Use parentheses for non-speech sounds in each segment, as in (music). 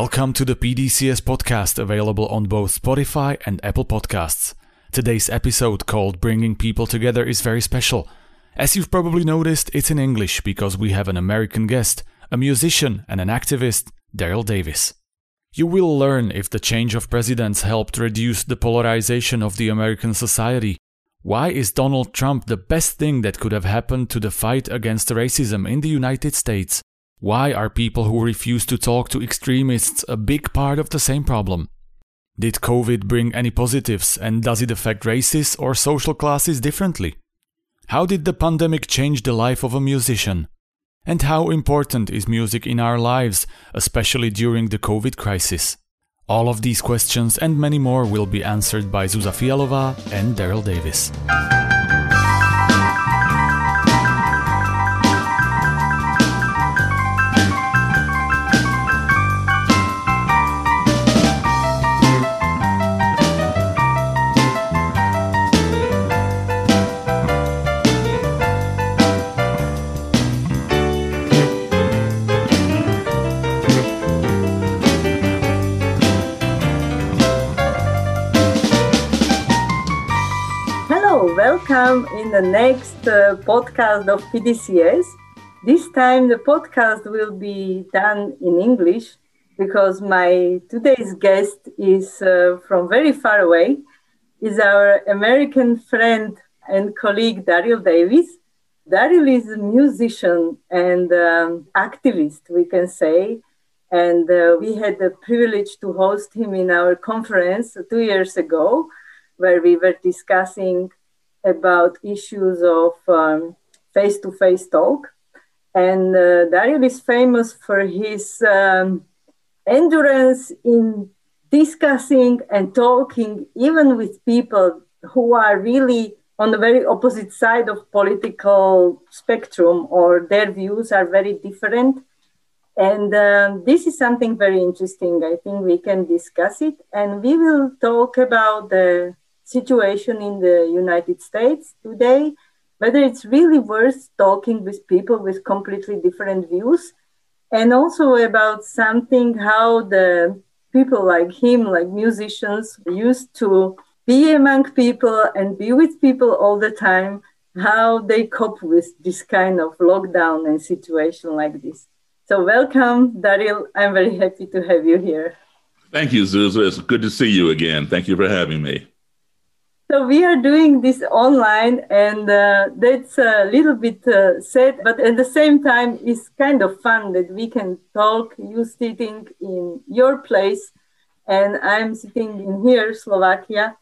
Welcome to the PDCS podcast available on both Spotify and Apple Podcasts. Today's episode called Bringing People Together is very special. As you've probably noticed, it's in English because we have an American guest, a musician and an activist, Daryl Davis. You will learn if the change of presidents helped reduce the polarization of the American society. Why is Donald Trump the best thing that could have happened to the fight against racism in the United States? Why are people who refuse to talk to extremists a big part of the same problem? Did COVID bring any positives and does it affect races or social classes differently? How did the pandemic change the life of a musician? And how important is music in our lives, especially during the COVID crisis? All of these questions and many more will be answered by Zuzá Fialová and Daryl Davis. In the next uh, podcast of PDCS. This time the podcast will be done in English because my today's guest is uh, from very far away. Is our American friend and colleague Daryl Davis. Daryl is a musician and um, activist, we can say, and uh, we had the privilege to host him in our conference two years ago, where we were discussing about issues of face to face talk. And uh, Daryl is famous for his um, endurance in discussing and talking, even with people who are really on the very opposite side of political spectrum or their views are very different. And um, this is something very interesting. I think we can discuss it. And we will talk about the situation in the United States today, whether it's really worth talking with people with completely different views, and also about something how the people like him, like musicians, used to be among people and be with people all the time, how they cope with this kind of lockdown and situation like this. So, welcome, Daryl. I'm very happy to have you here. Thank you, Zuzá. It's good to see you again. Thank you for having me. So we are doing this online, and uh, that's a little bit uh, sad, but at the same time, it's kind of fun that we can talk. You sitting in your place, and I'm sitting in here, Slovakia.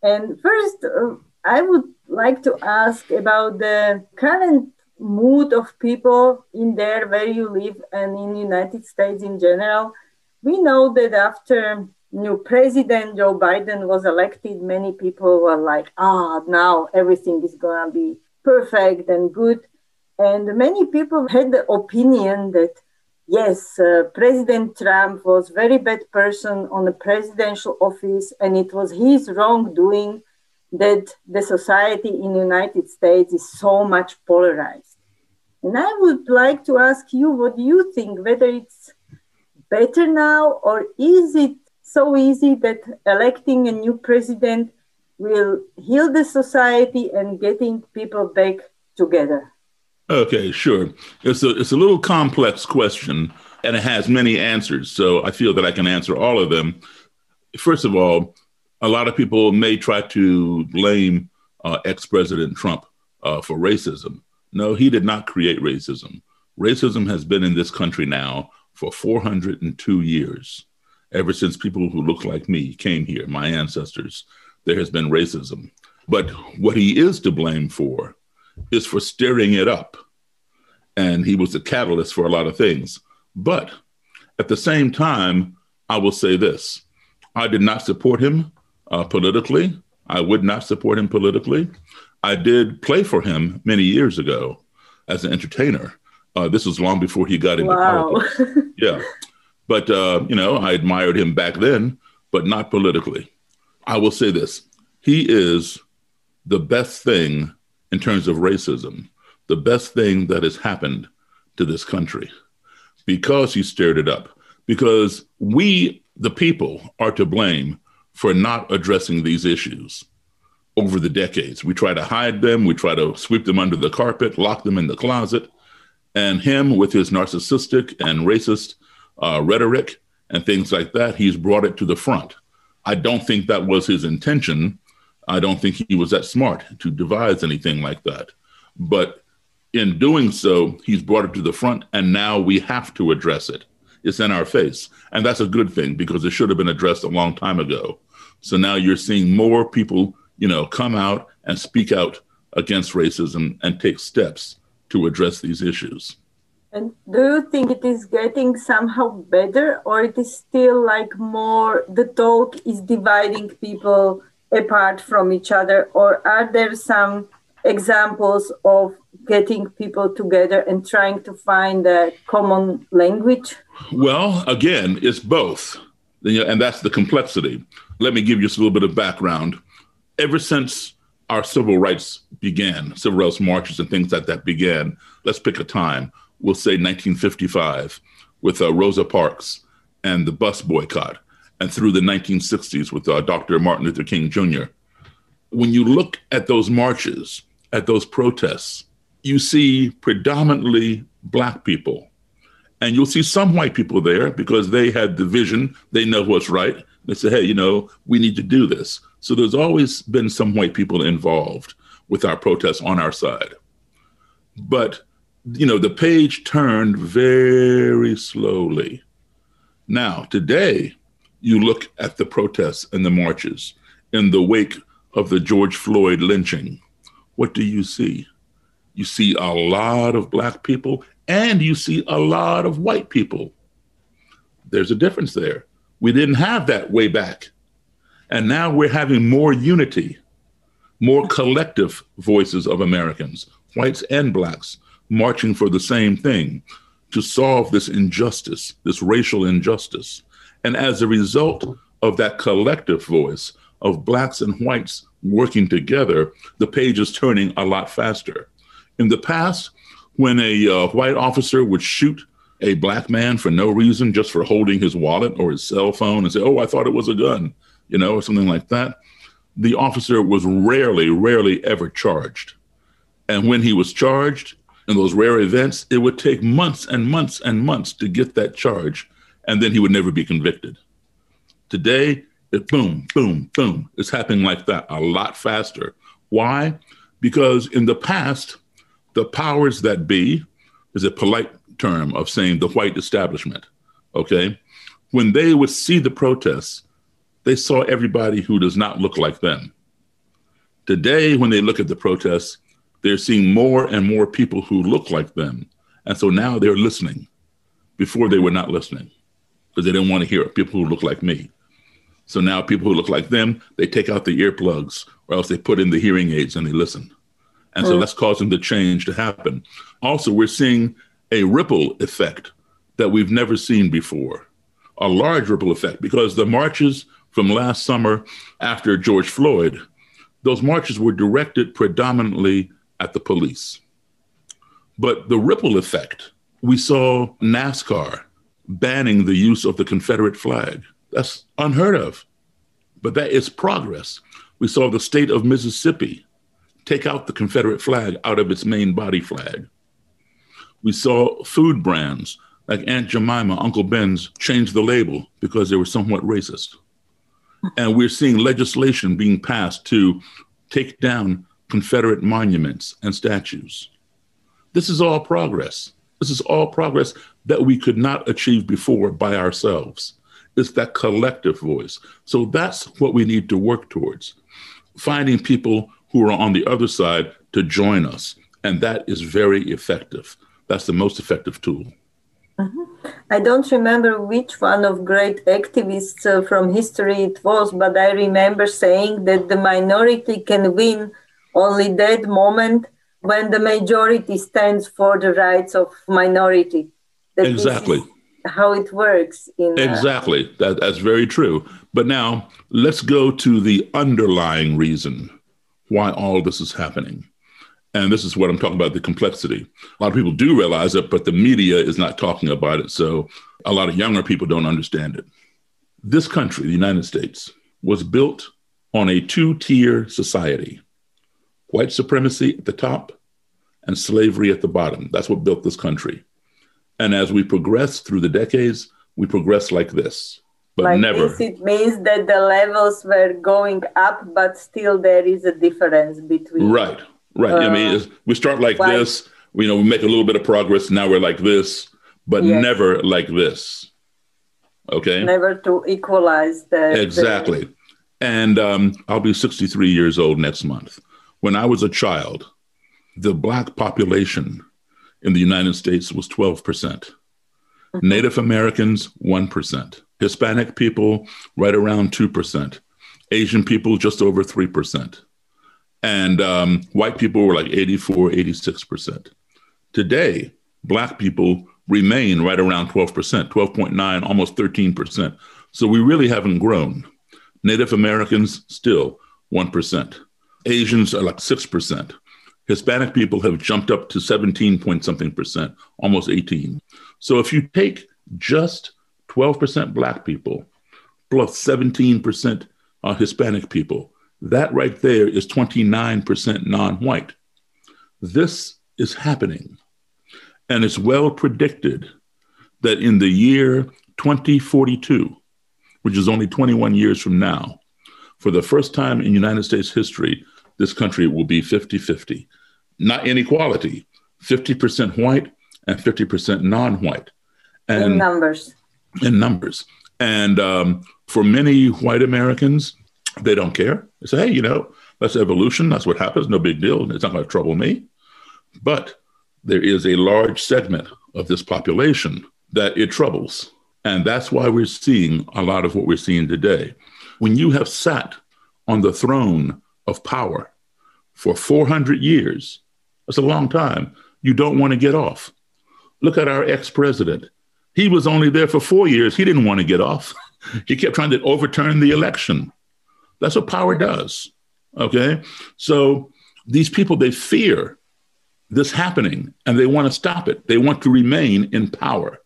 And first, uh, I would like to ask about the current mood of people in there where you live and in United States in general. We know that after new president Joe Biden was elected, many people were like, ah, now everything is going to be perfect and good. And many people had the opinion that, yes, uh, President Trump was very bad person on the presidential office, and it was his wrongdoing that the society in the United States is so much polarized. And I would like to ask you, what you think, whether it's better now, or is it so easy that electing a new president will heal the society and getting people back together? Okay, sure. It's a it's a little complex question and it has many answers. So I feel that I can answer all of them. First of all, a lot of people may try to blame uh, ex-president Trump uh, for racism. No, he did not create racism. Racism has been in this country now for 402 years ever since people who look like me came here, my ancestors, there has been racism. But what he is to blame for is for stirring it up. And he was the catalyst for a lot of things. But at the same time, I will say this I did not support him uh, politically. I would not support him politically. I did play for him many years ago as an entertainer. Uh, this was long before he got into wow. politics. (laughs) Yeah. But, uh, you know, I admired him back then, but not politically. I will say this he is the best thing in terms of racism, the best thing that has happened to this country because he stirred it up, because we, the people, are to blame for not addressing these issues over the decades. We try to hide them, we try to sweep them under the carpet, lock them in the closet. And him, with his narcissistic and racist uh, rhetoric and things like that, he's brought it to the front. I don't think that was his intention. I don't think he was that smart to devise anything like that. But in doing so, he's brought it to the front, and now we have to address it. It's in our face. And that's a good thing because it should have been addressed a long time ago. So now you're seeing more people, you know, come out and speak out against racism and take steps to address these issues. And do you think it is getting somehow better, or it is still like more the talk is dividing people apart from each other, or are there some examples of getting people together and trying to find a common language? Well, again, it's both. And that's the complexity. Let me give you just a little bit of background. Ever since our civil rights began, civil rights marches and things like that began, let's pick a time. We'll say 1955 with uh, Rosa Parks and the bus boycott, and through the 1960s with uh, Dr. Martin Luther King Jr. When you look at those marches, at those protests, you see predominantly Black people. And you'll see some white people there because they had the vision, they know what's right. They say, hey, you know, we need to do this. So there's always been some white people involved with our protests on our side. But, you know, the page turned very slowly. Now, today, you look at the protests and the marches in the wake of the George Floyd lynching. What do you see? you see a lot of black people and you see a lot of white people. There's a difference there. We didn't have that way back. And now we're having more unity, more collective voices of Americans, whites and blacks, marching for the same thing to solve this injustice, this racial injustice. And as a result of that collective voice of blacks and whites working together, the page is turning a lot faster. In the past, when a uh, white officer would shoot a black man for no reason, just for holding his wallet or his cell phone and say, Oh, I thought it was a gun, you know, or something like that, the officer was rarely, rarely ever charged. And when he was charged in those rare events, it would take months and months and months to get that charge, and then he would never be convicted. Today, it boom, boom, boom. It's happening like that a lot faster. Why? Because in the past, the powers that be is a polite term of saying the white establishment. Okay. When they would see the protests, they saw everybody who does not look like them. Today, when they look at the protests, they're seeing more and more people who look like them. And so now they're listening. Before they were not listening because they didn't want to hear people who look like me. So now people who look like them, they take out the earplugs or else they put in the hearing aids and they listen. And so mm. that's causing the change to happen. Also, we're seeing a ripple effect that we've never seen before, a large ripple effect, because the marches from last summer after George Floyd, those marches were directed predominantly at the police. But the ripple effect, we saw NASCAR banning the use of the Confederate flag. That's unheard of, but that is progress. We saw the state of Mississippi take out the Confederate flag out of its main body flag. We saw food brands like Aunt Jemima, Uncle Ben's change the label because they were somewhat racist. And we're seeing legislation being passed to take down Confederate monuments and statues. This is all progress. This is all progress that we could not achieve before by ourselves. It's that collective voice. So that's what we need to work towards finding people who are on the other side to join us. And that is very effective. That's the most effective tool. Mm-hmm. I don't remember which one of great activists uh, from history it was, but I remember saying that the minority can win only that moment when the majority stands for the rights of minority. That exactly. How it works. In, uh, exactly. That, that's very true. But now let's go to the underlying reason why all this is happening. And this is what I'm talking about the complexity. A lot of people do realize it, but the media is not talking about it. So a lot of younger people don't understand it. This country, the United States, was built on a two tier society white supremacy at the top and slavery at the bottom. That's what built this country. And as we progress through the decades, we progress like this. But like never. This, it means that the levels were going up, but still there is a difference between. Right, right. Uh, I mean, uh, we start like white. this, you know, we make a little bit of progress. Now we're like this, but yes. never like this. Okay. Never to equalize the. Exactly. The... And um, I'll be 63 years old next month. When I was a child, the Black population in the United States was 12%. percent mm hmm Native Americans, 1%. Hispanic people, right around 2%. Asian people, just over 3%. And um, white people were like 84, 86%. Today, Black people remain right around 12%, 12.9, almost 13%. So we really haven't grown. Native Americans, still 1%. Asians are like 6%. Hispanic people have jumped up to 17 point something percent, almost 18. So if you take just 12% Black people plus 17% uh, Hispanic people, that right there is 29% non white. This is happening. And it's well predicted that in the year 2042, which is only 21 years from now, for the first time in United States history, this country will be 50 50. Not inequality, 50% white and 50% non white. In numbers. In numbers. And um, for many white Americans, they don't care. They say, hey, you know, that's evolution. That's what happens. No big deal. It's not going to trouble me. But there is a large segment of this population that it troubles. And that's why we're seeing a lot of what we're seeing today. When you have sat on the throne of power for 400 years, that's a long time, you don't want to get off. Look at our ex president. He was only there for four years. He didn't want to get off. (laughs) he kept trying to overturn the election. That's what power does. Okay. So these people, they fear this happening and they want to stop it. They want to remain in power.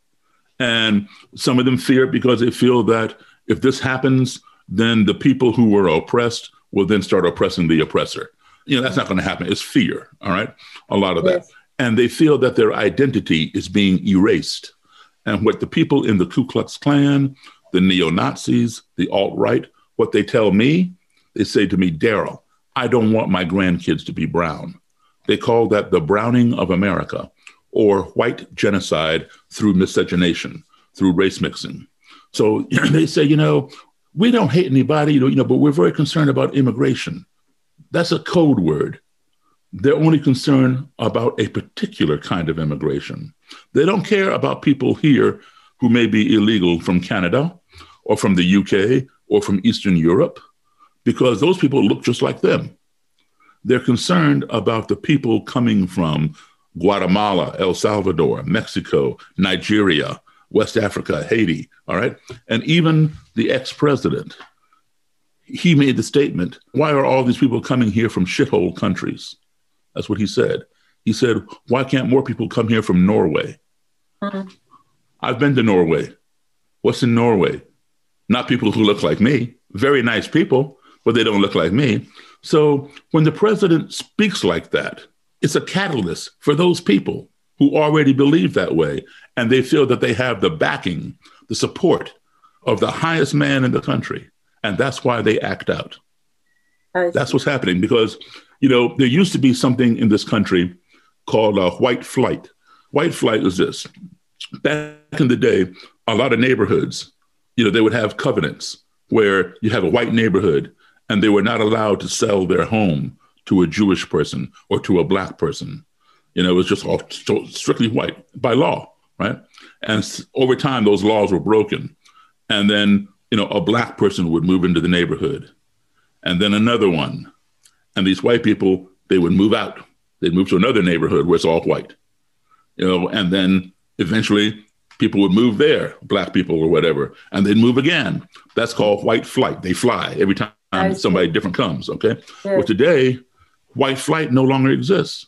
And some of them fear it because they feel that if this happens, then the people who were oppressed will then start oppressing the oppressor. You know, that's not going to happen. It's fear, all right? A lot of yes. that. And they feel that their identity is being erased. And what the people in the Ku Klux Klan, the neo Nazis, the alt right, what they tell me, they say to me, Daryl, I don't want my grandkids to be brown. They call that the browning of America or white genocide through miscegenation, through race mixing. So (clears throat) they say, you know, we don't hate anybody, you know, but we're very concerned about immigration. That's a code word. They're only concerned about a particular kind of immigration. They don't care about people here who may be illegal from Canada or from the UK or from Eastern Europe, because those people look just like them. They're concerned about the people coming from Guatemala, El Salvador, Mexico, Nigeria, West Africa, Haiti, all right? And even the ex president, he made the statement why are all these people coming here from shithole countries? That's what he said. He said, why can't more people come here from Norway? Mm-hmm. I've been to Norway. What's in Norway? Not people who look like me. Very nice people, but they don't look like me. So when the president speaks like that, it's a catalyst for those people who already believe that way and they feel that they have the backing, the support of the highest man in the country. And that's why they act out. That's what's happening because, you know, there used to be something in this country called a white flight. White flight is this. Back in the day, a lot of neighborhoods, you know, they would have covenants where you have a white neighborhood and they were not allowed to sell their home to a Jewish person or to a black person. You know, it was just all strictly white by law, right? And over time, those laws were broken. And then, you know, a black person would move into the neighborhood, and then another one. And these white people, they would move out. They'd move to another neighborhood where it's all white, you know, and then eventually people would move there, black people or whatever, and they'd move again. That's called white flight. They fly every time somebody different comes. Okay. Well, today, white flight no longer exists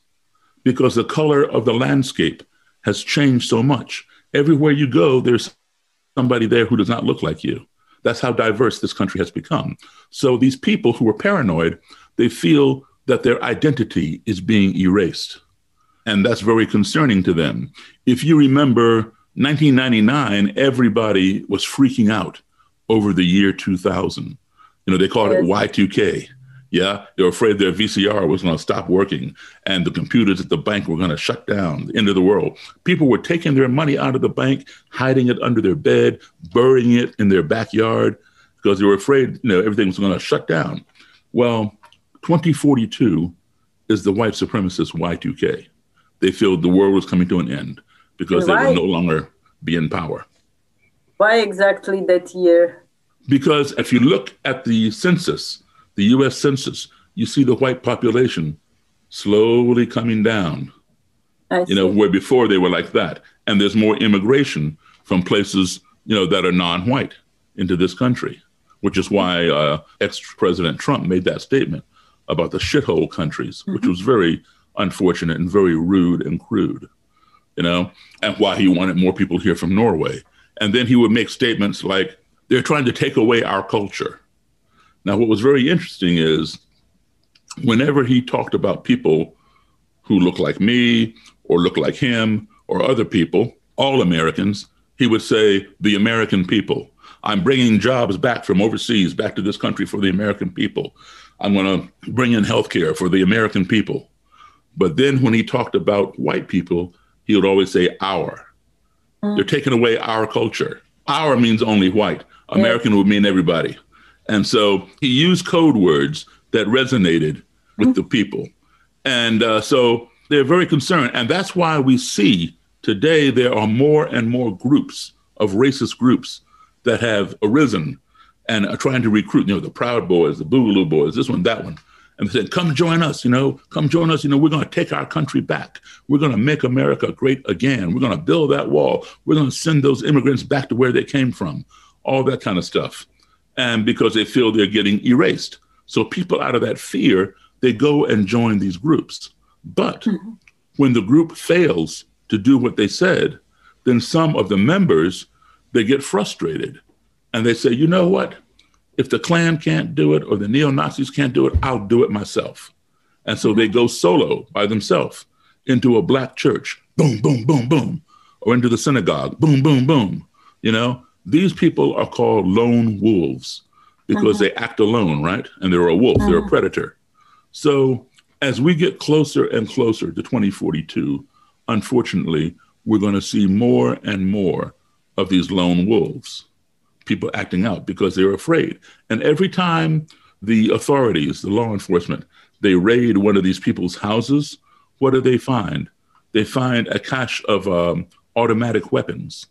because the color of the landscape has changed so much. Everywhere you go, there's somebody there who does not look like you. That's how diverse this country has become. So these people who are paranoid, they feel that their identity is being erased. And that's very concerning to them. If you remember 1999, everybody was freaking out over the year 2000. You know, they called it Y2K. Yeah, they were afraid their VCR was going to stop working and the computers at the bank were going to shut down, the end of the world. People were taking their money out of the bank, hiding it under their bed, burying it in their backyard because they were afraid, you know, everything was going to shut down. Well, 2042 is the white supremacist Y2K. They feel the world was coming to an end because they will no longer be in power. Why exactly that year? Because if you look at the census, the US Census, you see the white population slowly coming down. you know, where before they were like that. And there's more immigration from places, you know, that are non-white into this country, which is why uh, ex-President Trump made that statement about the shithole countries, mm-hmm. which was very unfortunate and very rude and crude, you know, and why he wanted more people here from Norway. And then he would make statements like, they're trying to take away our culture. Now, what was very interesting is whenever he talked about people who look like me or look like him or other people, all Americans, he would say, the American people. I'm bringing jobs back from overseas, back to this country for the American people. I'm going to bring in health care for the American people. But then when he talked about white people, he would always say our. Mm. They're taking away our culture. Our means only white. American would mean everybody. And so he used code words that resonated with the people. And uh, so they're very concerned. And that's why we see today there are more and more groups of racist groups that have arisen and are trying to recruit, you know, the Proud Boys, the Boogaloo Boys, this one, that one. And they said, come join us, you know, come join us. You know, we're going to take our country back. We're going to make America great again. We're going to build that wall. We're going to send those immigrants back to where they came from, all that kind of stuff. And because they feel they're getting erased. So people out of that fear, they go and join these groups. But mm-hmm. when the group fails to do what they said, then some of the members, they get frustrated and they say, you know what? If the Klan can't do it or the neo Nazis can't do it, I'll do it myself. And so they go solo by themselves into a black church, boom, boom, boom, boom, or into the synagogue, boom, boom, boom. You know, these people are called lone wolves because uh-huh. they act alone, right? And they're a wolf, uh-huh. they're a uh-huh. predator. So as we get closer and closer to 2042, unfortunately, we're going to see more and more of these lone wolves people acting out because they're afraid. And every time the authorities, the law enforcement, they raid one of these people's houses, what do they find? They find a cache of um, automatic weapons.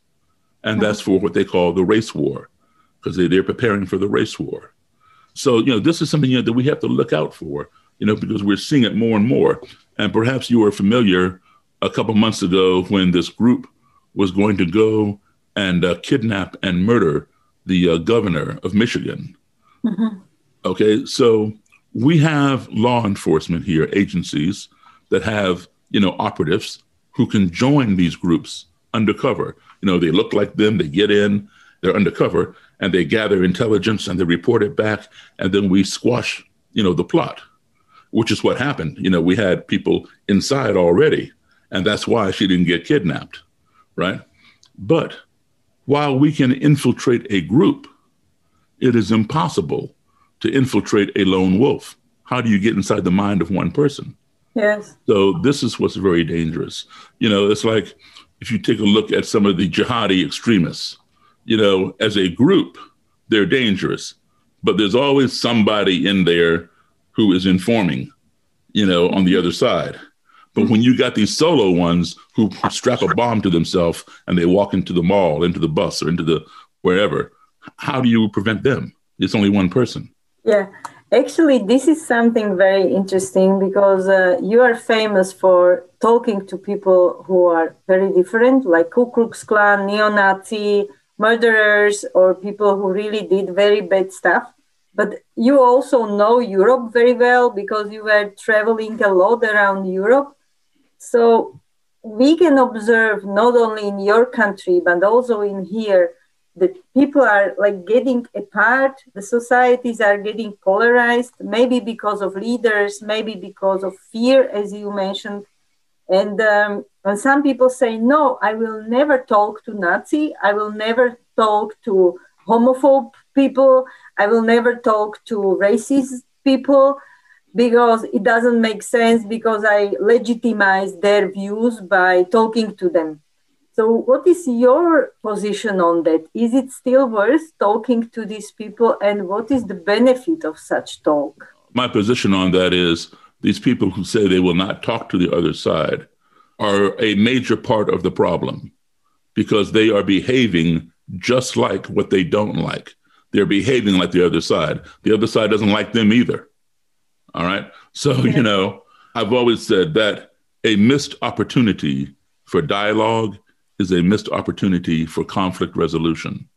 And that's for what they call the race war, because they, they're preparing for the race war. So, you know, this is something you know, that we have to look out for, you know, because we're seeing it more and more. And perhaps you were familiar a couple months ago when this group was going to go and uh, kidnap and murder the uh, governor of Michigan. Mm-hmm. Okay, so we have law enforcement here, agencies that have, you know, operatives who can join these groups undercover. You know, they look like them, they get in, they're undercover, and they gather intelligence and they report it back, and then we squash, you know, the plot, which is what happened. You know, we had people inside already, and that's why she didn't get kidnapped, right? But while we can infiltrate a group, it is impossible to infiltrate a lone wolf. How do you get inside the mind of one person? Yes. So this is what's very dangerous. You know, it's like if you take a look at some of the jihadi extremists, you know, as a group, they're dangerous, but there's always somebody in there who is informing, you know, on the other side. But when you got these solo ones who strap a bomb to themselves and they walk into the mall, into the bus, or into the wherever, how do you prevent them? It's only one person. Yeah. Actually, this is something very interesting because uh, you are famous for talking to people who are very different, like Ku Klux Klan, neo Nazi, murderers, or people who really did very bad stuff. But you also know Europe very well because you were traveling a lot around Europe. So we can observe not only in your country but also in here that people are like getting apart the societies are getting polarized maybe because of leaders maybe because of fear as you mentioned and um, some people say no i will never talk to nazi i will never talk to homophobe people i will never talk to racist people because it doesn't make sense because I legitimize their views by talking to them. So, what is your position on that? Is it still worth talking to these people, and what is the benefit of such talk? My position on that is these people who say they will not talk to the other side are a major part of the problem because they are behaving just like what they don't like. They're behaving like the other side. The other side doesn't like them either. All right. So, you know, I've always said that a missed opportunity for dialogue is a missed opportunity for conflict resolution.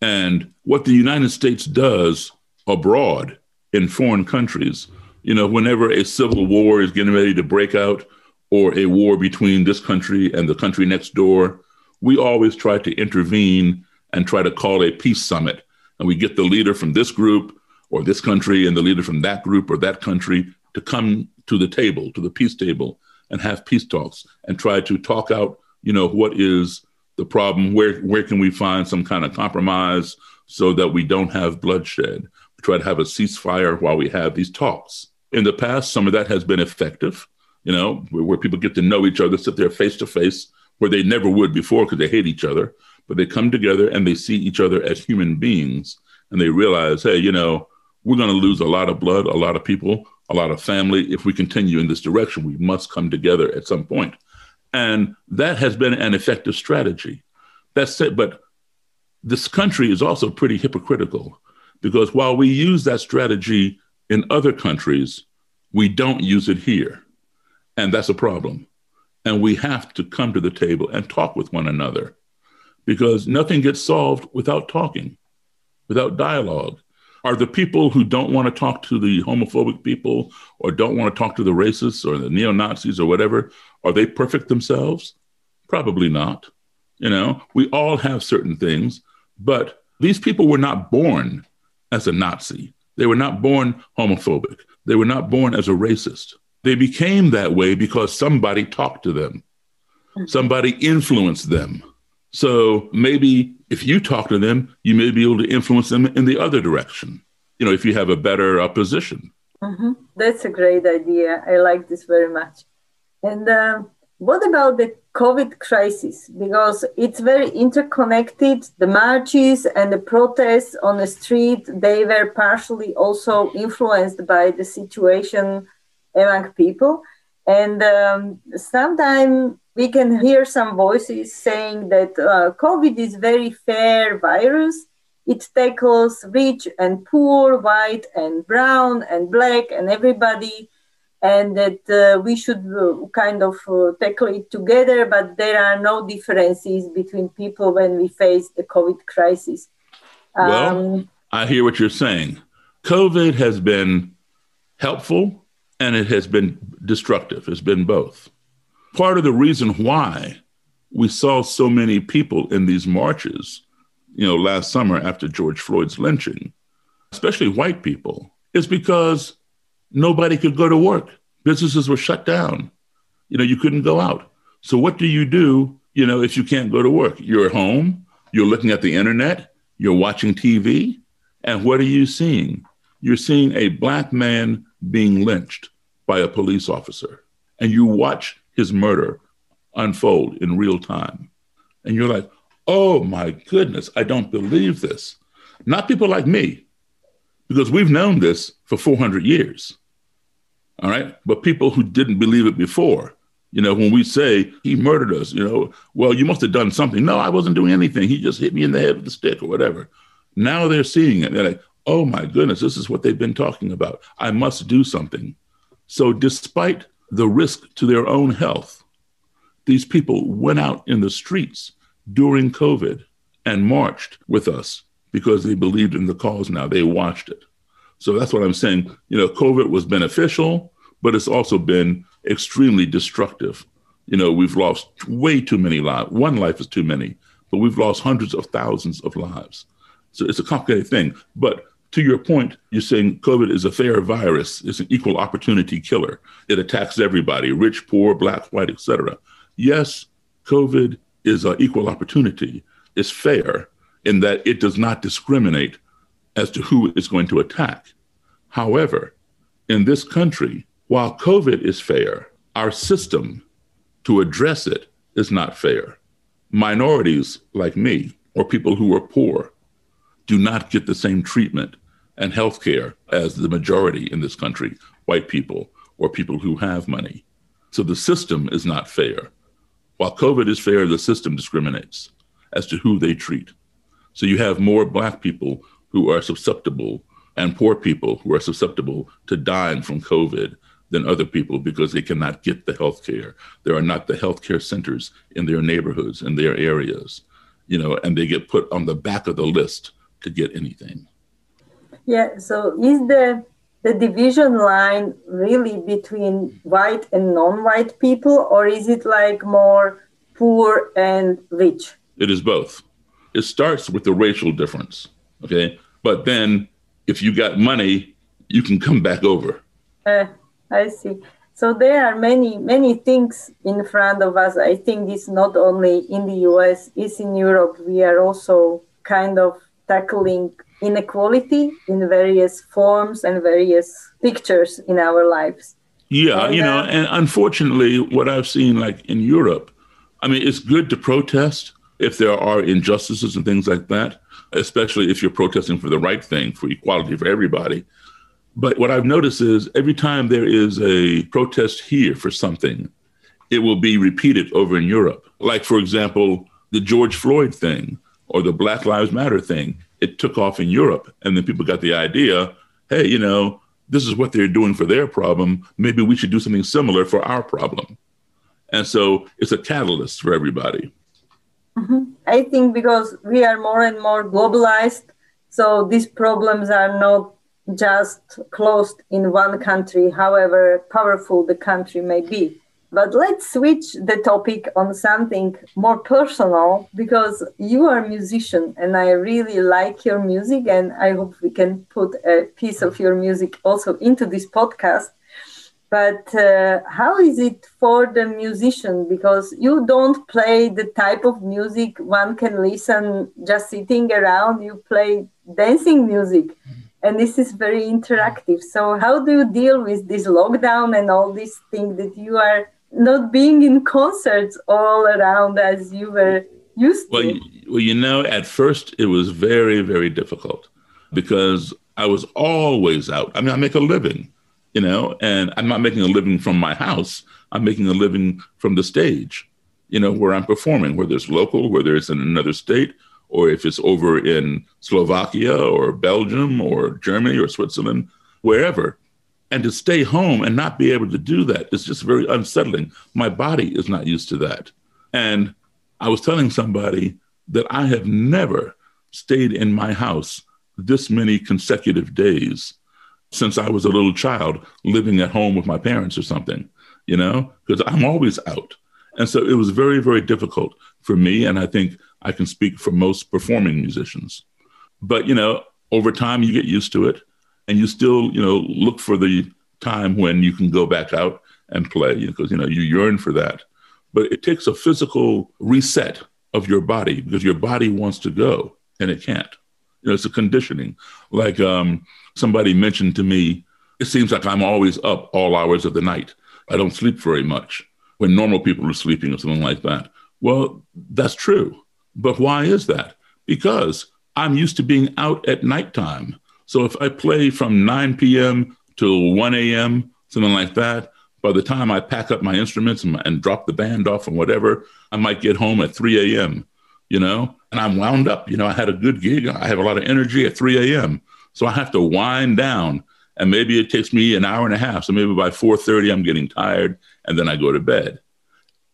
And what the United States does abroad in foreign countries, you know, whenever a civil war is getting ready to break out or a war between this country and the country next door, we always try to intervene and try to call a peace summit. And we get the leader from this group or this country and the leader from that group or that country to come to the table, to the peace table, and have peace talks and try to talk out, you know, what is the problem? Where where can we find some kind of compromise so that we don't have bloodshed? We try to have a ceasefire while we have these talks. In the past, some of that has been effective, you know, where, where people get to know each other, sit there face to face, where they never would before because they hate each other. But they come together and they see each other as human beings and they realize, hey, you know, we're going to lose a lot of blood, a lot of people, a lot of family. If we continue in this direction, we must come together at some point. And that has been an effective strategy. That's it. But this country is also pretty hypocritical because while we use that strategy in other countries, we don't use it here. And that's a problem. And we have to come to the table and talk with one another because nothing gets solved without talking, without dialogue. Are the people who don't want to talk to the homophobic people or don't want to talk to the racists or the neo Nazis or whatever, are they perfect themselves? Probably not. You know, we all have certain things, but these people were not born as a Nazi. They were not born homophobic. They were not born as a racist. They became that way because somebody talked to them, somebody influenced them. So maybe if you talk to them, you may be able to influence them in the other direction. You know, if you have a better uh, position. Mm-hmm. That's a great idea. I like this very much. And uh, what about the COVID crisis? Because it's very interconnected. The marches and the protests on the street, they were partially also influenced by the situation among people. And um, sometimes we can hear some voices saying that uh, COVID is very fair virus. It tackles rich and poor, white and brown and black and everybody, and that uh, we should uh, kind of uh, tackle it together. But there are no differences between people when we face the COVID crisis. Um, well, I hear what you're saying. COVID has been helpful and it has been destructive. It's been both part of the reason why we saw so many people in these marches, you know, last summer after George Floyd's lynching, especially white people, is because nobody could go to work. Businesses were shut down. You know, you couldn't go out. So what do you do, you know, if you can't go to work? You're at home, you're looking at the internet, you're watching TV, and what are you seeing? You're seeing a black man being lynched by a police officer. And you watch his murder unfold in real time. And you're like, oh my goodness, I don't believe this. Not people like me, because we've known this for 400 years. All right. But people who didn't believe it before, you know, when we say he murdered us, you know, well, you must have done something. No, I wasn't doing anything. He just hit me in the head with a stick or whatever. Now they're seeing it. They're like, oh my goodness, this is what they've been talking about. I must do something. So, despite the risk to their own health. These people went out in the streets during COVID and marched with us because they believed in the cause now. They watched it. So that's what I'm saying. You know, COVID was beneficial, but it's also been extremely destructive. You know, we've lost way too many lives. One life is too many, but we've lost hundreds of thousands of lives. So it's a complicated thing. But to your point, you're saying COVID is a fair virus. It's an equal opportunity killer. It attacks everybody, rich, poor, black, white, etc. Yes, COVID is an equal opportunity. It's fair in that it does not discriminate as to who is going to attack. However, in this country, while COVID is fair, our system to address it is not fair. Minorities like me or people who are poor do not get the same treatment and health care as the majority in this country, white people or people who have money. So the system is not fair. While COVID is fair, the system discriminates as to who they treat. So you have more black people who are susceptible and poor people who are susceptible to dying from COVID than other people because they cannot get the health care. There are not the health care centers in their neighborhoods, in their areas, you know, and they get put on the back of the list to get anything. Yeah, so is the the division line really between white and non-white people or is it like more poor and rich? It is both. It starts with the racial difference, okay? But then if you got money, you can come back over. Uh, I see. So there are many, many things in front of us. I think this not only in the US, it's in Europe. We are also kind of tackling inequality in various forms and various pictures in our lives. Yeah, and, you know, uh, and unfortunately, what I've seen, like in Europe, I mean, it's good to protest if there are injustices and things like that, especially if you're protesting for the right thing, for equality for everybody. But what I've noticed is every time there is a protest here for something, it will be repeated over in Europe. Like, for example, the George Floyd thing or the Black Lives Matter thing. It took off in Europe. And then people got the idea hey, you know, this is what they're doing for their problem. Maybe we should do something similar for our problem. And so it's a catalyst for everybody. Mm-hmm. I think because we are more and more globalized, so these problems are not just closed in one country, however powerful the country may be. But let's switch the topic on something more personal because you are a musician and I really like your music and I hope we can put a piece of your music also into this podcast. But uh, how is it for the musician? Because you don't play the type of music one can listen just sitting around, you play dancing music. Mm-hmm. And this is very interactive. So how do you deal with this lockdown and all these things that you are not being in concerts all around as you were used to? Well you, well you know at first it was very very difficult because i was always out. I mean i make a living you know and i'm not making a living from my house i'm making a living from the stage you know where i'm performing whether it's local whether it's in another state or if it's over in Slovakia or Belgium or Germany or Switzerland, wherever. And to stay home and not be able to do that is just very unsettling. My body is not used to that. And I was telling somebody that I have never stayed in my house this many consecutive days since I was a little child living at home with my parents or something, you know, because I'm always out. And so it was very, very difficult for me. And I think I can speak for most performing musicians. But, you know, over time you get used to it and you still, you know, look for the time when you can go back out and play because, you know, you yearn for that. But it takes a physical reset of your body because your body wants to go and it can't. You know, it's a conditioning. Like um, somebody mentioned to me, it seems like I'm always up all hours of the night. I don't sleep very much when normal people are sleeping or something like that. Well, that's true. But why is that? Because I'm used to being out at nighttime. So if I play from 9 p.m. till 1 a.m., something like that, by the time I pack up my instruments and, and drop the band off and whatever, I might get home at 3 a.m., you know, and I'm wound up. You know, I had a good gig. I have a lot of energy at 3 a.m. So I have to wind down. And maybe it takes me an hour and a half. So maybe by 4:30, I'm getting tired, and then I go to bed.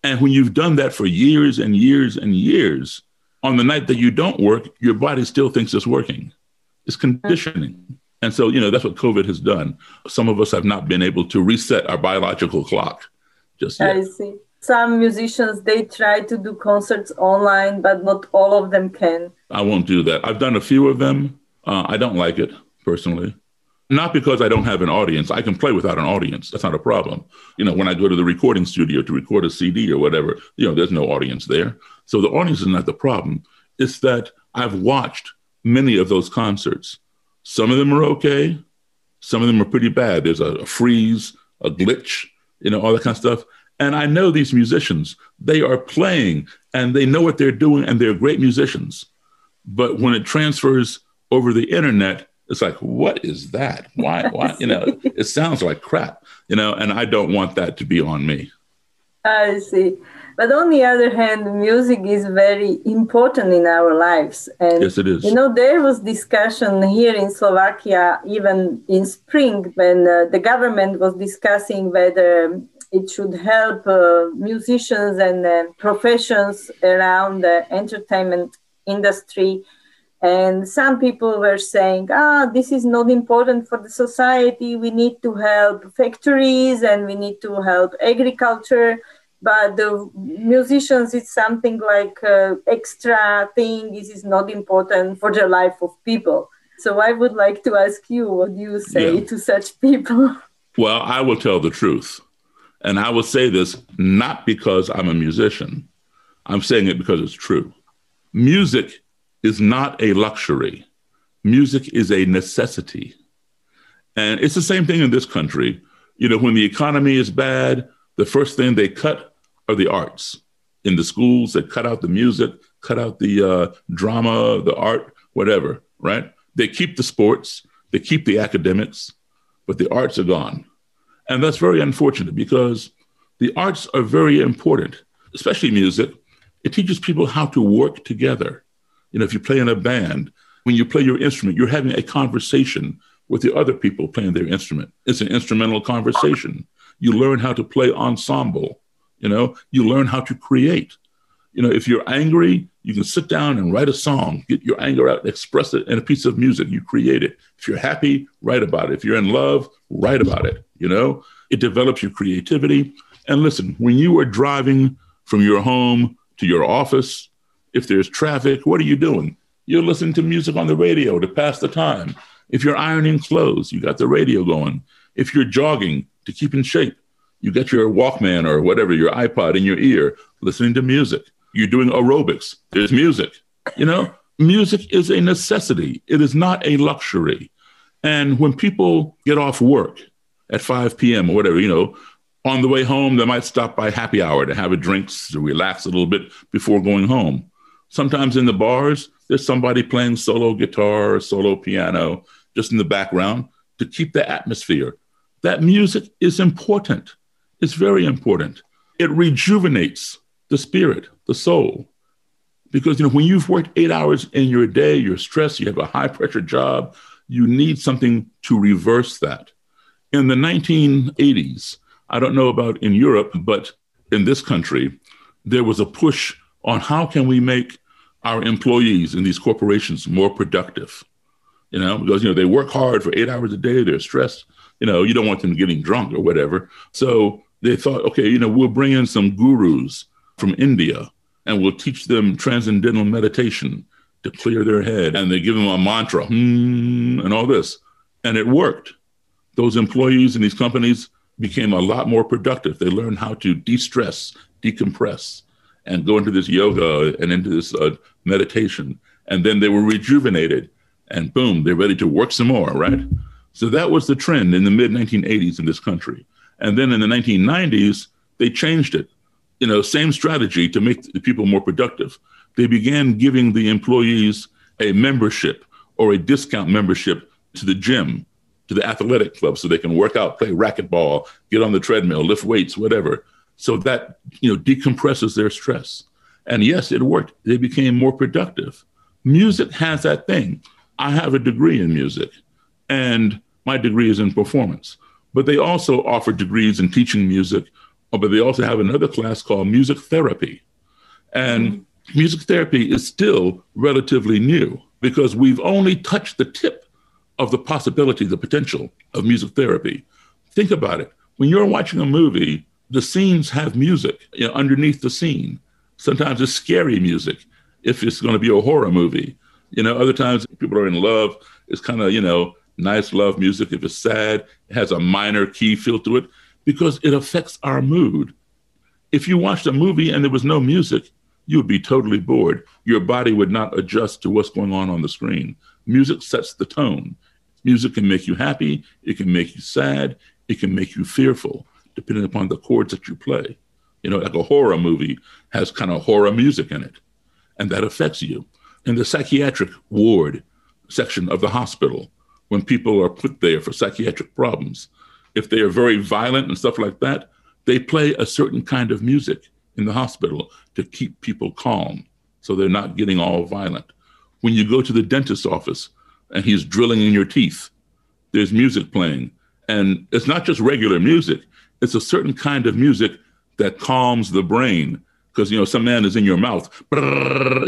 And when you've done that for years and years and years, on the night that you don't work, your body still thinks it's working. It's conditioning. And so, you know, that's what COVID has done. Some of us have not been able to reset our biological clock. just yet. I see. Some musicians they try to do concerts online, but not all of them can. I won't do that. I've done a few of them. Uh, I don't like it personally. Not because I don't have an audience. I can play without an audience. That's not a problem. You know, when I go to the recording studio to record a CD or whatever, you know, there's no audience there. So the audience is not the problem. It's that I've watched many of those concerts. Some of them are okay. Some of them are pretty bad. There's a, a freeze, a glitch, you know, all that kind of stuff. And I know these musicians, they are playing and they know what they're doing and they're great musicians. But when it transfers over the internet, it's like, what is that? Why, why, (laughs) you know, it sounds like crap, you know, and I don't want that to be on me. I see. But on the other hand, music is very important in our lives. And, yes, it is. You know, there was discussion here in Slovakia, even in spring, when uh, the government was discussing whether it should help uh, musicians and uh, professions around the entertainment industry. And some people were saying, ah, this is not important for the society. We need to help factories and we need to help agriculture but the musicians it's something like uh, extra thing this is not important for the life of people so i would like to ask you what do you say yeah. to such people (laughs) well i will tell the truth and i will say this not because i'm a musician. I'm saying it because it's true. Music is not a luxury. Music is a necessity. And it's the same thing in this country. You know when the economy is bad the first thing they cut are the arts. In the schools, they cut out the music, cut out the uh, drama, the art, whatever, right? They keep the sports, they keep the academics, but the arts are gone. And that's very unfortunate because the arts are very important, especially music. It teaches people how to work together. You know, if you play in a band, when you play your instrument, you're having a conversation with the other people playing their instrument. It's an instrumental conversation. You learn how to play ensemble. You know, you learn how to create. You know, if you're angry, you can sit down and write a song, get your anger out, express it in a piece of music. You create it. If you're happy, write about it. If you're in love, write about it. You know, it develops your creativity. And listen, when you are driving from your home to your office, if there's traffic, what are you doing? You're listening to music on the radio to pass the time. If you're ironing clothes, you got the radio going. If you're jogging to keep in shape, you get your Walkman or whatever, your iPod in your ear, listening to music. You're doing aerobics. There's music. You know, music is a necessity. It is not a luxury. And when people get off work at 5 p.m. or whatever, you know, on the way home, they might stop by happy hour to have a drink, to relax a little bit before going home. Sometimes in the bars, there's somebody playing solo guitar or solo piano just in the background to keep the atmosphere. That music is important. It's very important. It rejuvenates the spirit, the soul. Because you know, when you've worked eight hours in your day, you're stressed, you have a high pressure job, you need something to reverse that. In the 1980s, I don't know about in Europe, but in this country, there was a push on how can we make our employees in these corporations more productive. You know, because you know they work hard for eight hours a day, they're stressed. You know, you don't want them getting drunk or whatever. So they thought, okay, you know, we'll bring in some gurus from India and we'll teach them transcendental meditation to clear their head. And they give them a mantra hmm, and all this. And it worked. Those employees in these companies became a lot more productive. They learned how to de stress, decompress, and go into this yoga and into this uh, meditation. And then they were rejuvenated and boom, they're ready to work some more, right? So that was the trend in the mid 1980s in this country. And then in the 1990s, they changed it. You know, same strategy to make the people more productive. They began giving the employees a membership or a discount membership to the gym, to the athletic club, so they can work out, play racquetball, get on the treadmill, lift weights, whatever. So that you know decompresses their stress. And yes, it worked. They became more productive. Music has that thing. I have a degree in music, and my degree is in performance. But they also offer degrees in teaching music, but they also have another class called music therapy. And mm-hmm. music therapy is still relatively new because we've only touched the tip of the possibility, the potential of music therapy. Think about it. When you're watching a movie the scenes have music you know, underneath the scene. Sometimes it's scary music if it's going to be a horror movie. You know, other times people are in love. It's kind of, you know, nice love music. If it's sad, it has a minor key feel to it because it affects our mood. If you watched a movie and there was no music, you would be totally bored. Your body would not adjust to what's going on on the screen. Music sets the tone. Music can make you happy, it can make you sad, it can make you fearful, depending upon the chords that you play. You know, like a horror movie has kind of horror music in it, and that affects you. In the psychiatric ward section of the hospital, when people are put there for psychiatric problems, if they are very violent and stuff like that, they play a certain kind of music in the hospital to keep people calm so they're not getting all violent. When you go to the dentist's office and he's drilling in your teeth, there's music playing. And it's not just regular music, it's a certain kind of music that calms the brain. Because, you know, some man is in your mouth,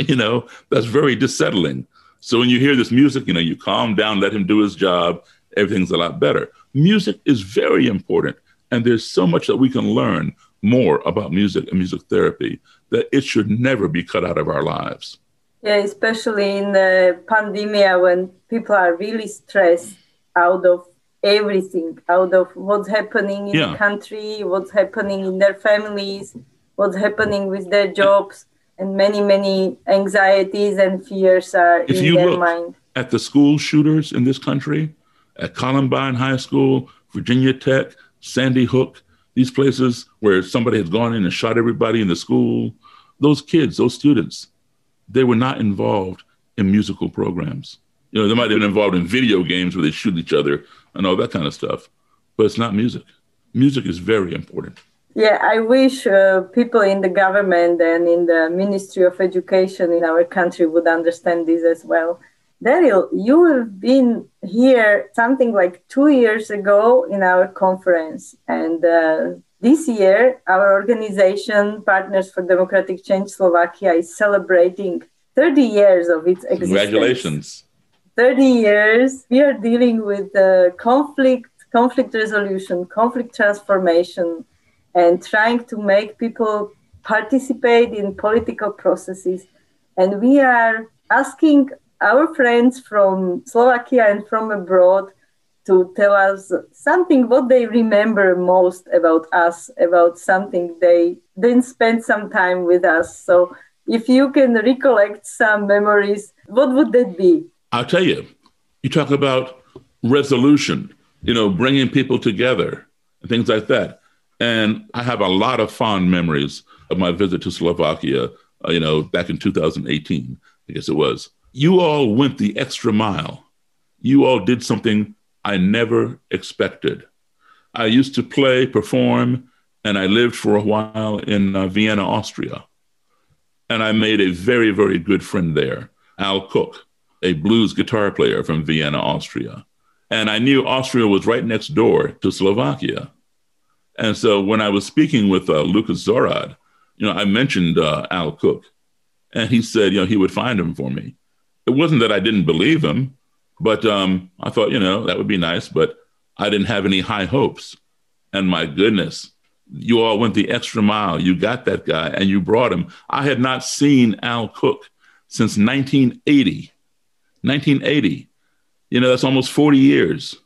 you know, that's very dissettling. So when you hear this music, you know, you calm down, let him do his job, everything's a lot better. Music is very important. And there's so much that we can learn more about music and music therapy that it should never be cut out of our lives. Yeah, especially in the pandemic when people are really stressed out of everything, out of what's happening in yeah. the country, what's happening in their families, what's happening with their jobs, and many, many anxieties and fears are if in their mind. At the school shooters in this country, at Columbine High School, Virginia Tech, Sandy Hook, these places where somebody has gone in and shot everybody in the school, those kids, those students, they were not involved in musical programs. You know, they might have been involved in video games where they shoot each other and all that kind of stuff, but it's not music. Music is very important. Yeah, I wish uh, people in the government and in the Ministry of Education in our country would understand this as well. Daryl, you have been here something like two years ago in our conference. And uh, this year, our organization, Partners for Democratic Change Slovakia, is celebrating 30 years of its existence. Congratulations. 30 years. We are dealing with uh, conflict, conflict resolution, conflict transformation, and trying to make people participate in political processes. And we are asking our friends from Slovakia and from abroad to tell us something what they remember most about us, about something they didn't spend some time with us. So if you can recollect some memories, what would that be? I'll tell you. You talk about resolution, you know, bringing people together, and things like that. And I have a lot of fond memories of my visit to Slovakia, uh, you know, back in 2018, I guess it was you all went the extra mile. You all did something I never expected. I used to play, perform, and I lived for a while in uh, Vienna, Austria. And I made a very, very good friend there, Al Cook, a blues guitar player from Vienna, Austria. And I knew Austria was right next door to Slovakia. And so when I was speaking with uh, Lucas Zorad, you know, I mentioned uh, Al Cook, and he said, you know, he would find him for me it wasn't that I didn't believe him, but um, I thought, you know, that would be nice, but I didn't have any high hopes. And my goodness, you all went the extra mile. You got that guy and you brought him. I had not seen Al Cook since 1980. 1980. You know, that's almost 40 years.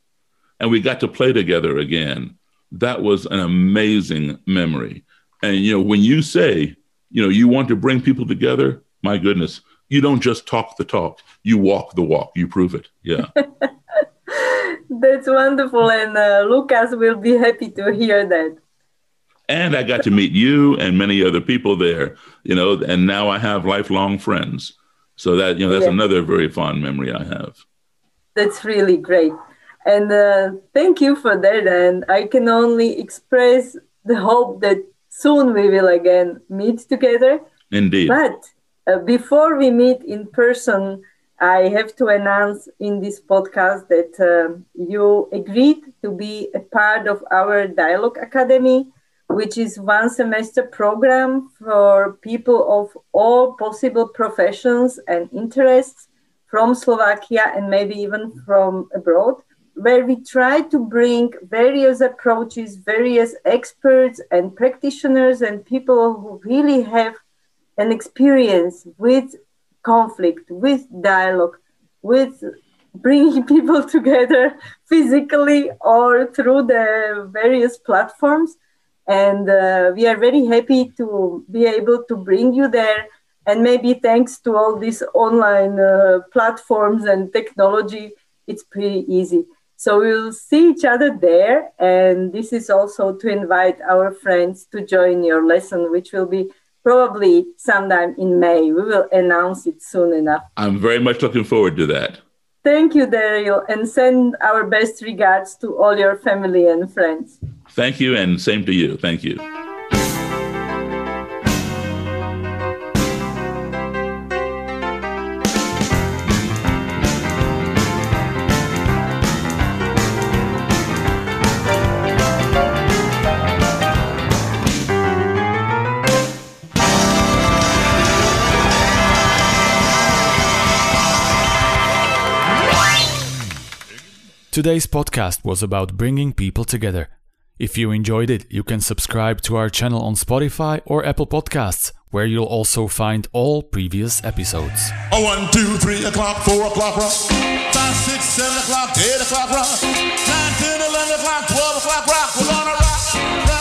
And we got to play together again. That was an amazing memory. And, you know, when you say, you know, you want to bring people together, my goodness, you don't just talk the talk, you walk the walk, you prove it. Yeah. (laughs) That's wonderful. And uh, Lucas will be happy to hear that. And I got to meet you and many other people there, you know, and now I have lifelong friends. So that, you know, that's yeah. another very fond memory I have. That's really great. And uh, thank you for that. And I can only express the hope that soon we will again meet together. Indeed. But uh, before we meet in person, I have to announce in this podcast that uh, you agreed to be a part of our Dialogue Academy, which is one semester program for people of all possible professions and interests from Slovakia and maybe even from abroad. where we try to bring various approaches, various experts and practitioners and people who really have an experience with conflict, with dialogue, with bringing (laughs) people together physically or through the various platforms. And uh, we are very happy to be able to bring you there. And maybe thanks to all these online uh, platforms and technology, it's pretty easy. So we'll see each other there. And this is also to invite our friends to join your lesson, which will be probably sometime in May. We will announce it soon enough. I'm very much looking forward to that. Thank you, Daryl, and send our best regards to all your family and friends. Thank you, and same to you. Thank you. Today's podcast was about bringing people together. If you enjoyed it, you can subscribe to our channel on Spotify or Apple Podcasts, where you'll also find all previous episodes. A one, two, three o'clock, four o'clock rock. Five, six, seven o'clock, eight o'clock rock. Nine, ten, eleven o'clock, twelve o'clock rock. We're gonna rock